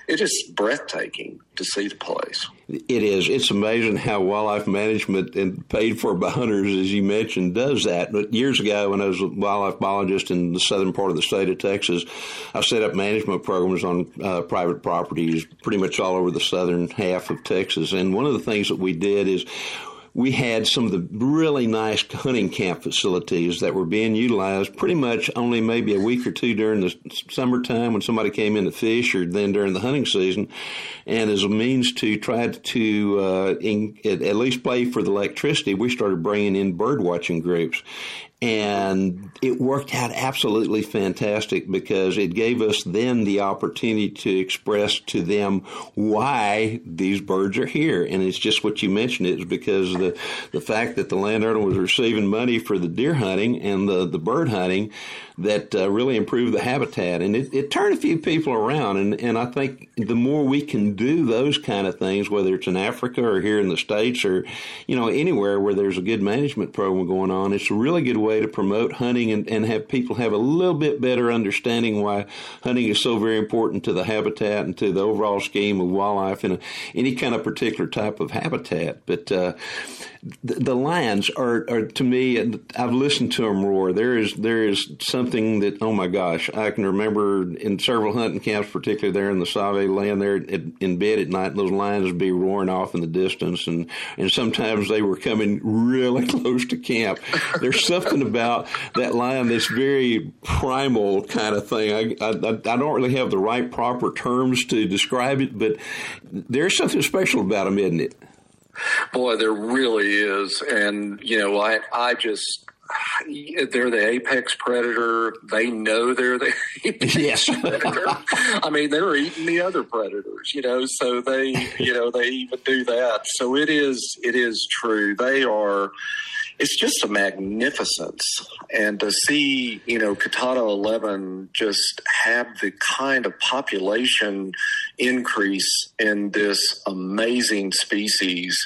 it is breathtaking to see the place. It is. It's amazing how wildlife management and paid for by hunters, as you mentioned, does that. But years ago, when I was a wildlife biologist in the southern part of the state of Texas, I set up management programs on uh, private properties pretty much all over the southern half of Texas. And one of the things that we did is we had some of the really nice hunting camp facilities that were being utilized pretty much only maybe a week or two during the summertime when somebody came in to fish or then during the hunting season. And as a means to try to uh, in, at, least pay for the electricity, we started bringing in bird watching groups. And it worked out absolutely fantastic because it gave us then the opportunity to express to them why these birds are here. And it's just what you mentioned. It's because the, the fact that the landowner was receiving money for the deer hunting and the, the bird hunting that uh, really improve the habitat. And it, it turned a few people around. And, and I think the more we can do those kind of things, whether it's in Africa or here in the States or, you know, anywhere where there's a good management program going on, it's a really good way to promote hunting and, and have people have a little bit better understanding why hunting is so very important to the habitat and to the overall scheme of wildlife in a, any kind of particular type of habitat. But uh, the, the lions are, are, to me, I've listened to them roar. There is there is something that oh my gosh, I can remember in several hunting camps, particularly there in the Save land, there at, in bed at night, those lions would be roaring off in the distance, and and sometimes they were coming really close to camp. There's something about that lion that's very primal kind of thing. I, I, I don't really have the right proper terms to describe it, but there's something special about them, isn't it? Boy, there really is. And, you know, I, I just, they're the apex predator. They know they're the yes. predator. I mean, they're eating the other predators, you know, so they, you know, they even do that. So it is, it is true. They are, it's just a magnificence. And to see, you know, Coutada 11 just have the kind of population increase in this amazing species,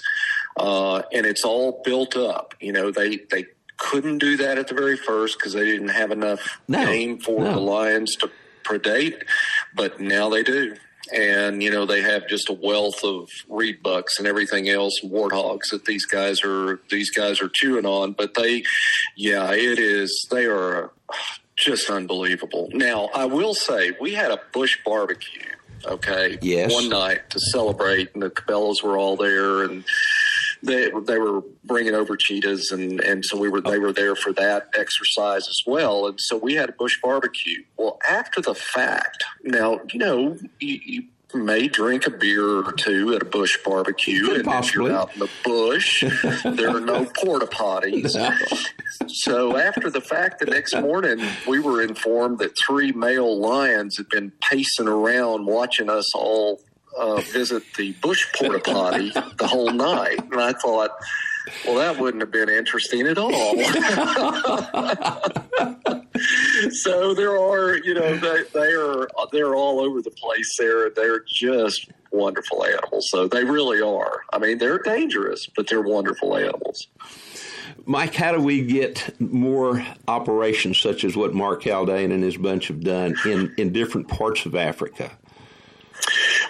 uh, and it's all built up. You know, they, they couldn't do that at the very first because they didn't have enough no, game for no. the lions to predate, but now they do and you know they have just a wealth of reed bucks and everything else warthogs that these guys are these guys are chewing on. But they yeah it is they are just unbelievable. Now i will say we had a bush barbecue okay yes. one night to celebrate and the cabela's were all there and they they were bringing over cheetahs and and so we were they were there for that exercise as well and so we had a bush barbecue well after the fact now you know you, you may drink a beer or two at a bush barbecue and possibly. if you're out in the bush there are no porta potties no. so after the fact the next morning we were informed that three male lions had been pacing around watching us all uh, visit the bush porta potty the whole night, and I thought, well, that wouldn't have been interesting at all. so there are, you know, they, they are they're all over the place there. They're just wonderful animals. So they really are. I mean, they're dangerous, but they're wonderful animals. Mike, how do we get more operations such as what Mark Haldane and his bunch have done in, in different parts of Africa?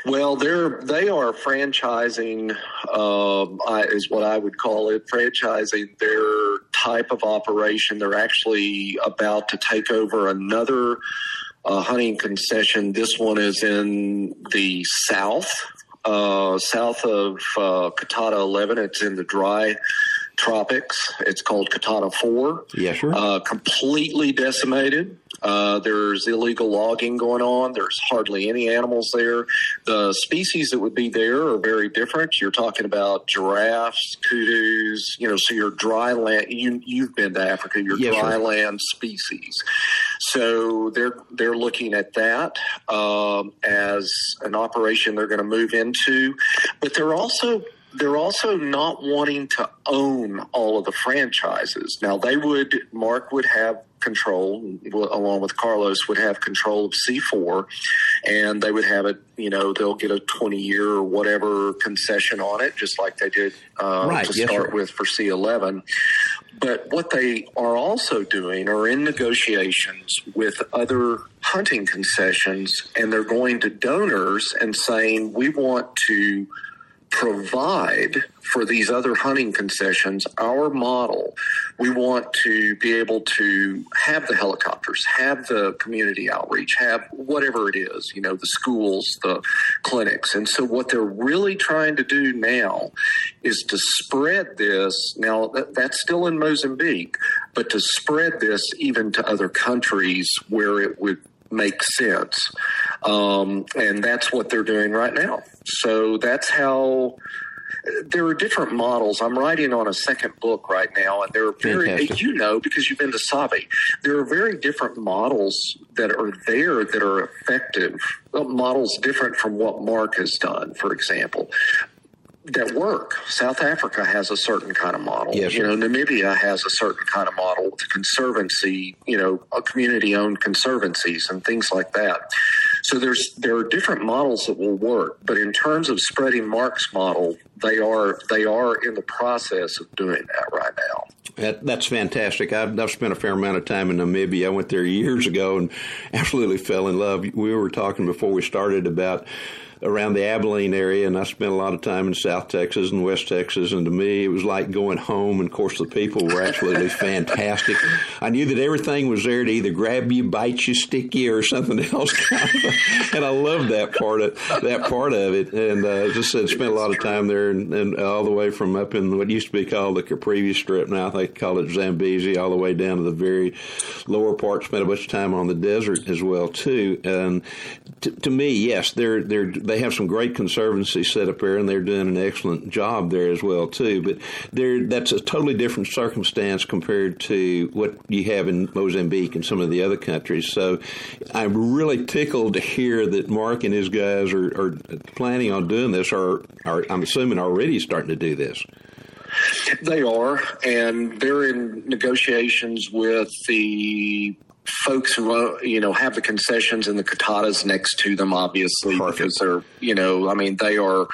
Well, they're they are franchising, um, I, is what I would call it, franchising their type of operation. They're actually about to take over another uh, hunting concession. This one is in the south, uh, south of uh, Coutada 11. It's in the dry tropics. It's called Coutada 4. Yeah, sure. Uh, completely decimated. Uh, there's illegal logging going on. There's hardly any animals there. The species that would be there are very different. You're talking about giraffes, kudus, you know, so your dry land, you, you've been to Africa, your yes, dry sir. land species. So they're, they're looking at that um, as an operation they're going to move into. But they're also they're also not wanting to own all of the franchises. Now they would, Mark would have control, along with Carlos, would have control of C4, and they would have it. You know, they'll get a 20 year or whatever concession on it, just like they did uh, right. to yes, start sir. with for C11. But what they are also doing are in negotiations with other hunting concessions, and they're going to donors and saying, we want to provide for these other hunting concessions our model. We want to be able to have the helicopters, have the community outreach, have whatever it is, you know, the schools, the clinics. And so what they're really trying to do now is to spread this. Now, that, that's still in Mozambique, but to spread this even to other countries where it would make sense. Um, and that's what they're doing right now. So that's how there are different models. I'm writing on a second book right now, and there are very, Fantastic. you know, because you've been to Sabi, there are very different models that are there that are effective. Models different from what Mark has done, for example that work. South Africa has a certain kind of model. Yes, you know, Namibia has a certain kind of model with conservancy, you know, a community owned conservancies and things like that. So there's there are different models that will work, but in terms of spreading Mark's model, they are they are in the process of doing that right now. That, that's fantastic. I've, I've spent a fair amount of time in Namibia. I went there years ago and absolutely fell in love. We were talking before we started about around the Abilene area, and I spent a lot of time in South Texas and West Texas. And to me, it was like going home. And of course, the people were absolutely fantastic. I knew that everything was there to either grab you, bite you, stick you, or something else. and I loved that part of that part of it. And uh, as I said, spent a lot of time there, and, and all the way from up in what used to be called the Caprivi Strip. Now they call it Zambezi, all the way down to the very lower part. Spent a bunch of time on the desert as well too. And to, to me, yes, they're they're they have some great conservancy set up there, and they're doing an excellent job there as well too. But they're that's a totally different circumstance compared to what you have in Mozambique and some of the other countries. So I'm really tickled to hear that Mark and his guys are, are planning on doing this, or are I'm assuming already starting to do this. They are, and they're in negotiations with the folks who uh, you know have the concessions and the coutadas next to them obviously Perfect. because they're you know i mean they are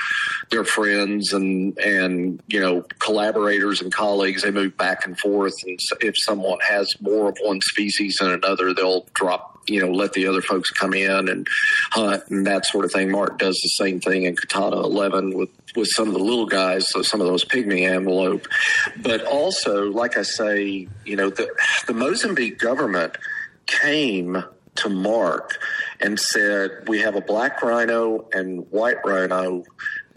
they're friends and and you know collaborators and colleagues. They move back and forth and if someone has more of one species than another they'll drop you know let the other folks come in and hunt and that sort of thing. Mark does the same thing in Coutada 11 with with some of the little guys so some of those pygmy antelope. But also like i say you know the the mozambique government came to Mark and said, We have a black rhino and white rhino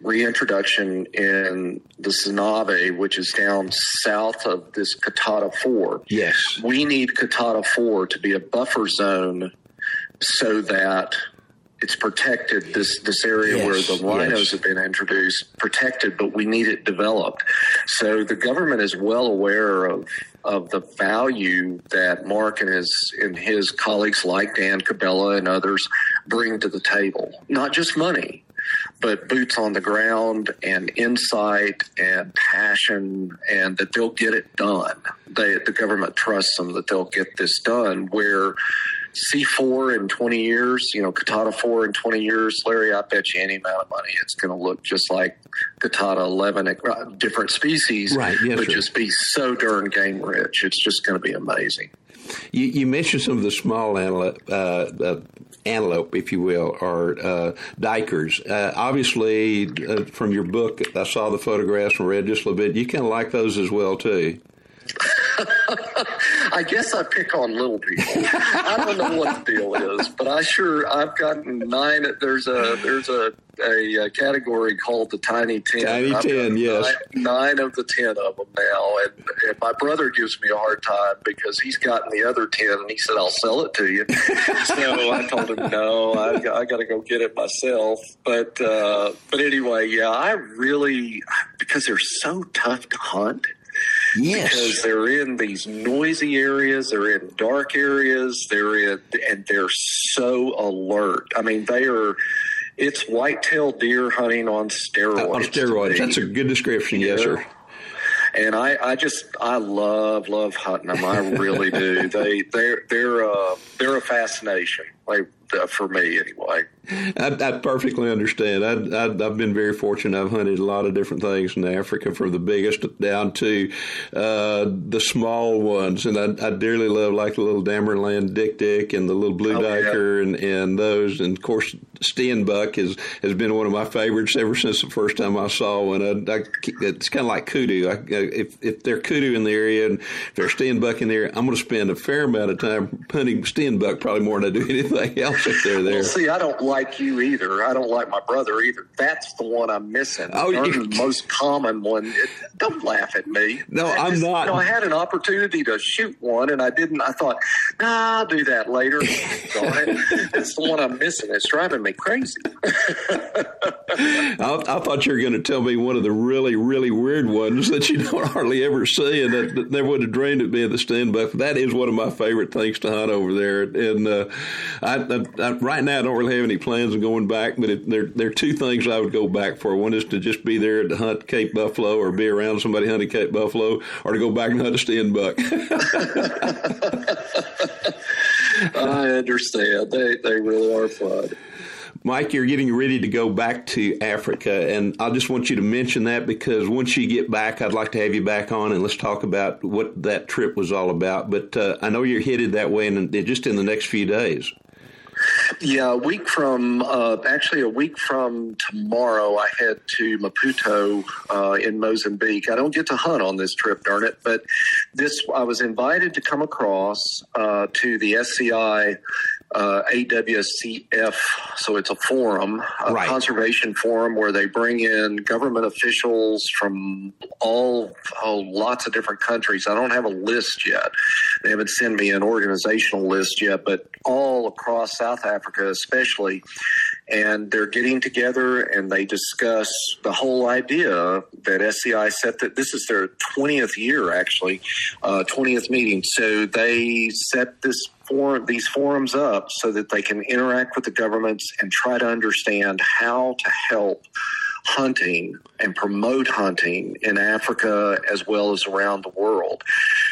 reintroduction in the Zinave, which is down south of this Coutada 4. Yes. We need Coutada 4 to be a buffer zone so that it's protected this this area Yes, where the rhinos yes. have been introduced protected but we need it developed. So the government is well aware of of the value that mark and his and his colleagues like dan Cabela and others bring to the table. Not just money but boots on the ground and insight and passion and that they'll get it done. They the government trusts them that they'll get this done where C4 in 20 years, you know, Coutada 4 in 20 years, Larry, I bet you any amount of money it's going to look just like Coutada 11, uh, different species, Right, yes, but sir. just be so darn game rich. It's just going to be amazing. You, you mentioned some of the small antelope, uh, uh, antelope, if you will, or uh, duikers. Uh, obviously, uh, from your book, I saw the photographs and read just a little bit. You kind of like those as well, too. I guess I pick on little people. I don't know what the deal is, but I sure I've gotten nine. There's a there's a a, uh category called the Tiny Ten. Tiny I've 10, yes. Nine, nine of the ten of them now, and, and my brother gives me a hard time because he's gotten the other ten, and he said I'll sell it to you. so I told him no, I, I got to go get it myself. But uh, but anyway, yeah, I really because they're so tough to hunt because they're in these noisy areas, they're in dark areas, they're in, and they're so alert. I mean, they are. It's whitetail deer hunting on steroids. On steroids. That's a good description, yes, sir. And I, I just, I love, love hunting them. I really do. They, they're, they're, uh, they're a fascination. Like uh, for me, anyway. I, I perfectly understand. I, I, I've been very fortunate. I've hunted a lot of different things in Africa, from the biggest down to uh, the small ones, and I, I dearly love like the little Damaraland dik-dik and the little blue Oh, yeah. and, and those. And of course, Steenbok has has been one of my favorites ever since the first time I saw one. I, I, it's kind of like kudu. I, if if they're kudu in the area and if they're Steenbok in there, I'm going to spend a fair amount of time hunting Steenbok, probably more than I do anything else if they're there. Well, see, I don't like you either. I don't like my brother either. That's the one I'm missing. Oh, you, the most common one. Don't laugh at me. No, I am not. You know, I had an opportunity to shoot one, and I didn't. I thought, nah, I'll do that later. it's the one I'm missing. It's driving me crazy. I, I, thought you were going to tell me one of the really, really weird ones that you don't hardly ever see, and that, that never would have dreamed of being the the Steenbok. That is one of my favorite things to hunt over there. And uh, I, I, I, right now, I don't really have any plans of going back, but it, there, there are two things I would go back for. One is to just be there to hunt Cape Buffalo or be around somebody hunting Cape Buffalo, or to go back and hunt a Steenbok. I understand. They, they really are fun. Mike, you're getting ready to go back to Africa, and I just want you to mention that because once you get back, I'd like to have you back on and let's talk about what that trip was all about. But uh, I know you're headed that way, and just in the next few days. Yeah, a week from uh, actually a week from tomorrow, I head to Maputo uh, in Mozambique. I don't get to hunt on this trip, darn it, but this I was invited to come across uh, to the SCI uh, AWCF, so it's a forum, a right. conservation forum where they bring in government officials from all, oh, lots of different countries. I don't have a list yet. They haven't sent me an organizational list yet, but all across South Africa, especially. And they're getting together and they discuss the whole idea that SCI set that this is their 20th year, actually, uh, 20th meeting. So they set this forum, these forums up so that they can interact with the governments and try to understand how to help hunting and promote hunting in Africa as well as around the world.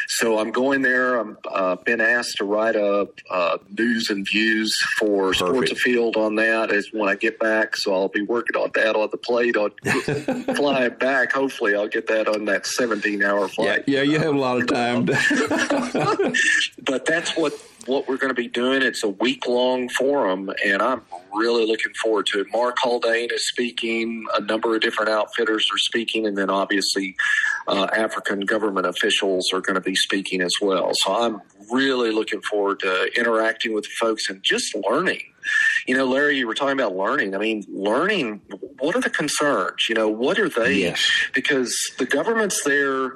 So I'm going there. I've uh, been asked to write up uh, news and views for Perfect. Sports Afield on that as when I get back. So I'll be working on that on the plate on flying back. Hopefully, I'll get that on that 17 hour flight. Yeah, yeah, you have a lot of time. but that's what what we're going to be doing. It's a week long forum, and I'm really looking forward to it. Mark Haldane is speaking, a number of different outfitters are speaking, and then obviously uh, African government officials are going to be speaking as well. So I'm really looking forward to interacting with folks and just learning. You know, Larry, you were talking about learning. I mean, learning, what are the concerns? You know, what are they? Yes. Because the governments there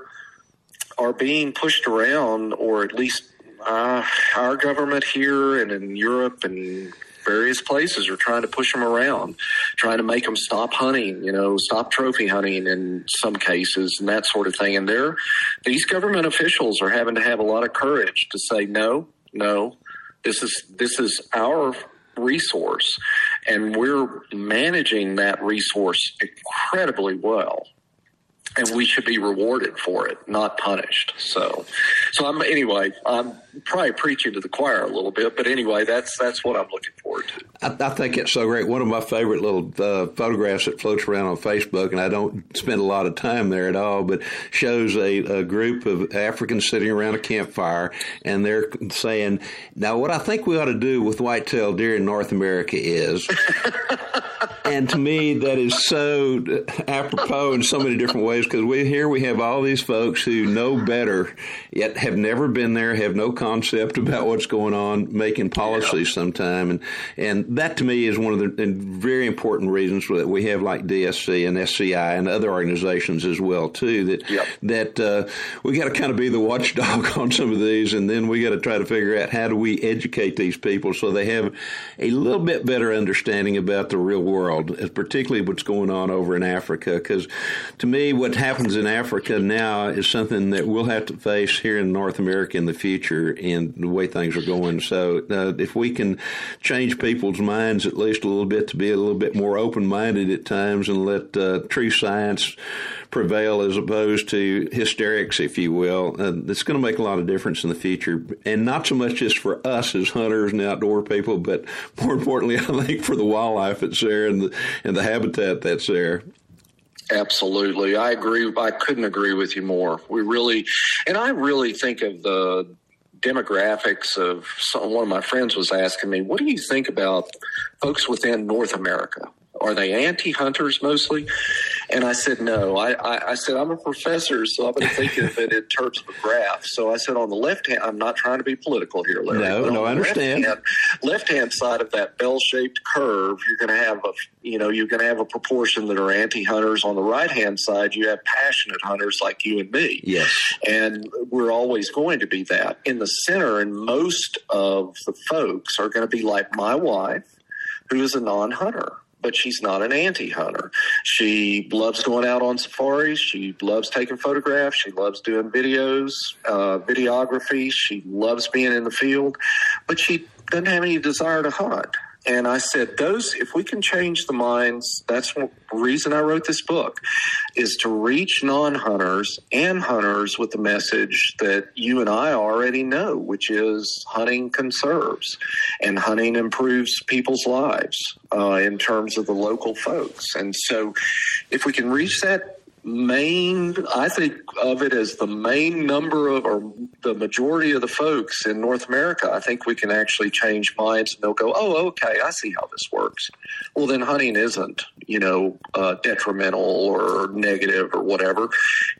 are being pushed around, or at least uh, our government here and in Europe and various places are trying to push them around, trying to make them stop hunting, you know, stop trophy hunting in some cases and that sort of thing. And they're, these government officials are having to have a lot of courage to say, no, no, this is, this is our resource and we're managing that resource incredibly well and we should be rewarded for it, not punished. So, so I'm anyway. I'm probably preaching to the choir a little bit, but anyway, that's that's what I'm looking forward to. I, I think it's so great. One of my favorite little uh, photographs that floats around on Facebook, and I don't spend a lot of time there at all, but shows a, a group of Africans sitting around a campfire, and they're saying, "Now, what I think we ought to do with whitetail deer in North America is." and to me, that is so apropos in so many different ways because we here we have all these folks who know better, yet have never been there, have no concept about what's going on, making policies yeah. sometime, and and that to me is one of the very important reasons that we have like DSC and SCI and other organizations as well too. That yep. that uh, we got to kind of be the watchdog on some of these, and then we got to try to figure out how do we educate these people so they have a little bit better understanding about the real world, particularly what's going on over in Africa. Because to me, what happens in Africa now is something that we'll have to face here in North America in the future in the way things are going. So uh, if we can change people's minds at least a little bit to be a little bit more open minded at times and let uh, true science prevail as opposed to hysterics, if you will. Uh, it's going to make a lot of difference in the future, and not so much just for us as hunters and outdoor people, but more importantly, I think for the wildlife that's there and the and the habitat that's there. Absolutely, I agree. I couldn't agree with you more. We really, and I really think of the demographics of some, one of my friends was asking me, "What do you think about folks within North America? Are they anti-hunters mostly?" And I said, no. I, I, I said, I'm a professor, so I'm going to think of it in terms of a graph. So I said, on the left hand, I'm not trying to be political here, Larry. No, no, I understand. Left hand side of that bell shaped curve, you're going to have a, you know, you're going to have a proportion that are anti hunters. On the right hand side, you have passionate hunters like you and me. Yes. And we're always going to be that. In the center, and most of the folks are going to be like my wife, who is a non hunter but she's not an anti-hunter. She loves going out on safaris. She loves taking photographs. She loves doing videos, uh, videography. She loves being in the field, but she doesn't have any desire to hunt. And I said, those, if we can change the minds, that's the reason I wrote this book, is to reach non hunters and hunters with the message that you and I already know, which is hunting conserves and hunting improves people's lives uh, in terms of the local folks. And so if we can reach that main i think of it as the main number of or the majority of the folks in north america i think we can actually change minds and they'll go oh okay i see how this works. Well then hunting isn't you know uh, detrimental or negative or whatever.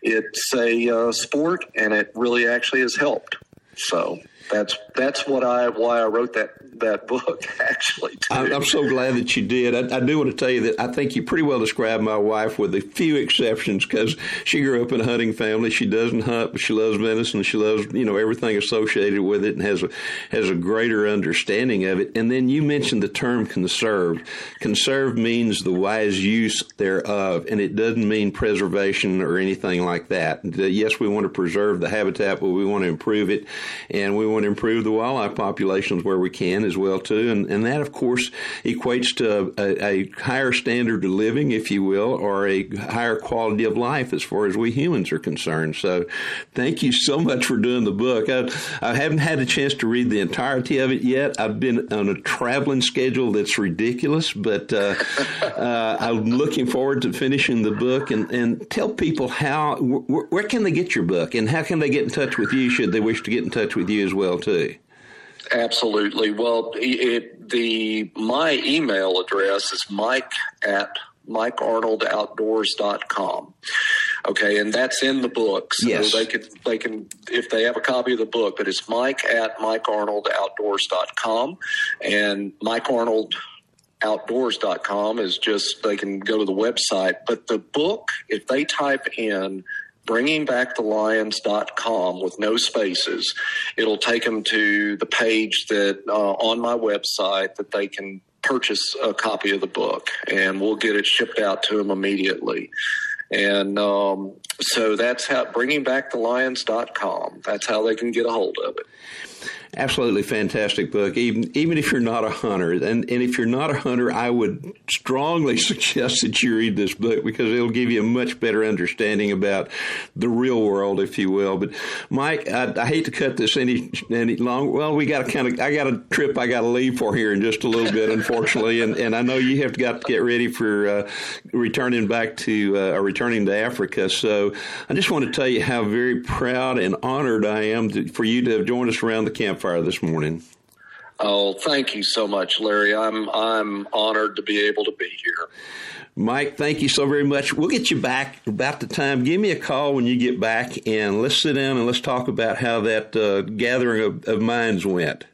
It's a uh, sport and it really actually has helped. So that's that's what I why I wrote that that book actually. I, am so glad that you did. I, I, do want to tell you that I think you pretty well described my wife with a few exceptions because she grew up in a hunting family. She doesn't hunt, but she loves venison. She loves you know everything associated with it and has a has a greater understanding of it. And then you mentioned the term conserved. Conserved means the wise use thereof, and it doesn't mean preservation or anything like that. Yes, we want to preserve the habitat, but we want to improve it, and we want to improve the wildlife populations where we can as well too. And, and that, of course, equates to a, a higher standard of living, if you will, or a higher quality of life as far as we humans are concerned. So, thank you so much for doing the book. I, I haven't had a chance to read the entirety of it yet. I've been on a traveling schedule that's ridiculous, but uh, uh, I'm looking forward to finishing the book and, and tell people how wh- where can they get your book and how can they get in touch with you should they wish to get in touch with you as well too. Absolutely. Well, it, the my email address is mike at mikearnoldoutdoors.com. Okay, and that's in the book. So yes. they can they can if they have a copy of the book, but it's mike at mikearnoldoutdoors.com and Mike Arnold outdoors.com is just they can go to the website but the book if they type in bringingbackthelions.com with no spaces. It'll take them to the page that uh, on my website that they can purchase a copy of the book, and we'll get it shipped out to them immediately. And um, so that's how bringingbackthelions.com. That's how they can get a hold of it absolutely fantastic book, even even if you're not a hunter. And, and if you're not a hunter, I would strongly suggest that you read this book because it'll give you a much better understanding about the real world, if you will. But Mike, I, I hate to cut this any any long. Well, we got to kind of. I got a trip I got to leave for here in just a little bit, unfortunately, and and I know you have got to get ready for uh, returning back to uh, or returning to Africa. So I just want to tell you how very proud and honored I am to, for you to have joined us around the camp campfire this morning. Oh, thank you so much, Larry. I'm I'm honored to be able to be here. Mike, thank you so very much. We'll get you back about the time. Give me a call when you get back, and let's sit down and let's talk about how that uh, gathering of, of minds went.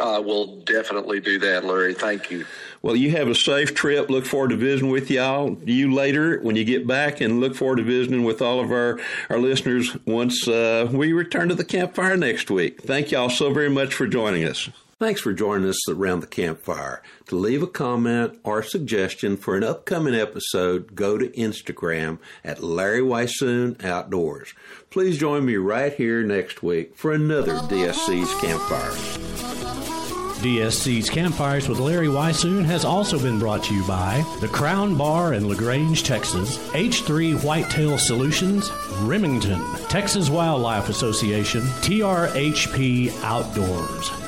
I will definitely do that, Larry. Thank you. Well, you have a safe trip. Look forward to visiting with y'all, you later when you get back, and look forward to visiting with all of our, our listeners once uh, we return to the campfire next week. Thank y'all so very much for joining us. Thanks for joining us around the campfire. To leave a comment or suggestion for an upcoming episode, go to Instagram at Larry Weishuhn Outdoors. Please join me right here next week for another DSC's Campfire. DSC's Campfires with Larry Weishuhn has also been brought to you by the Crown Bar in LaGrange, Texas, H3 Whitetail Solutions, Remington, Texas Wildlife Association, TRHP Outdoors.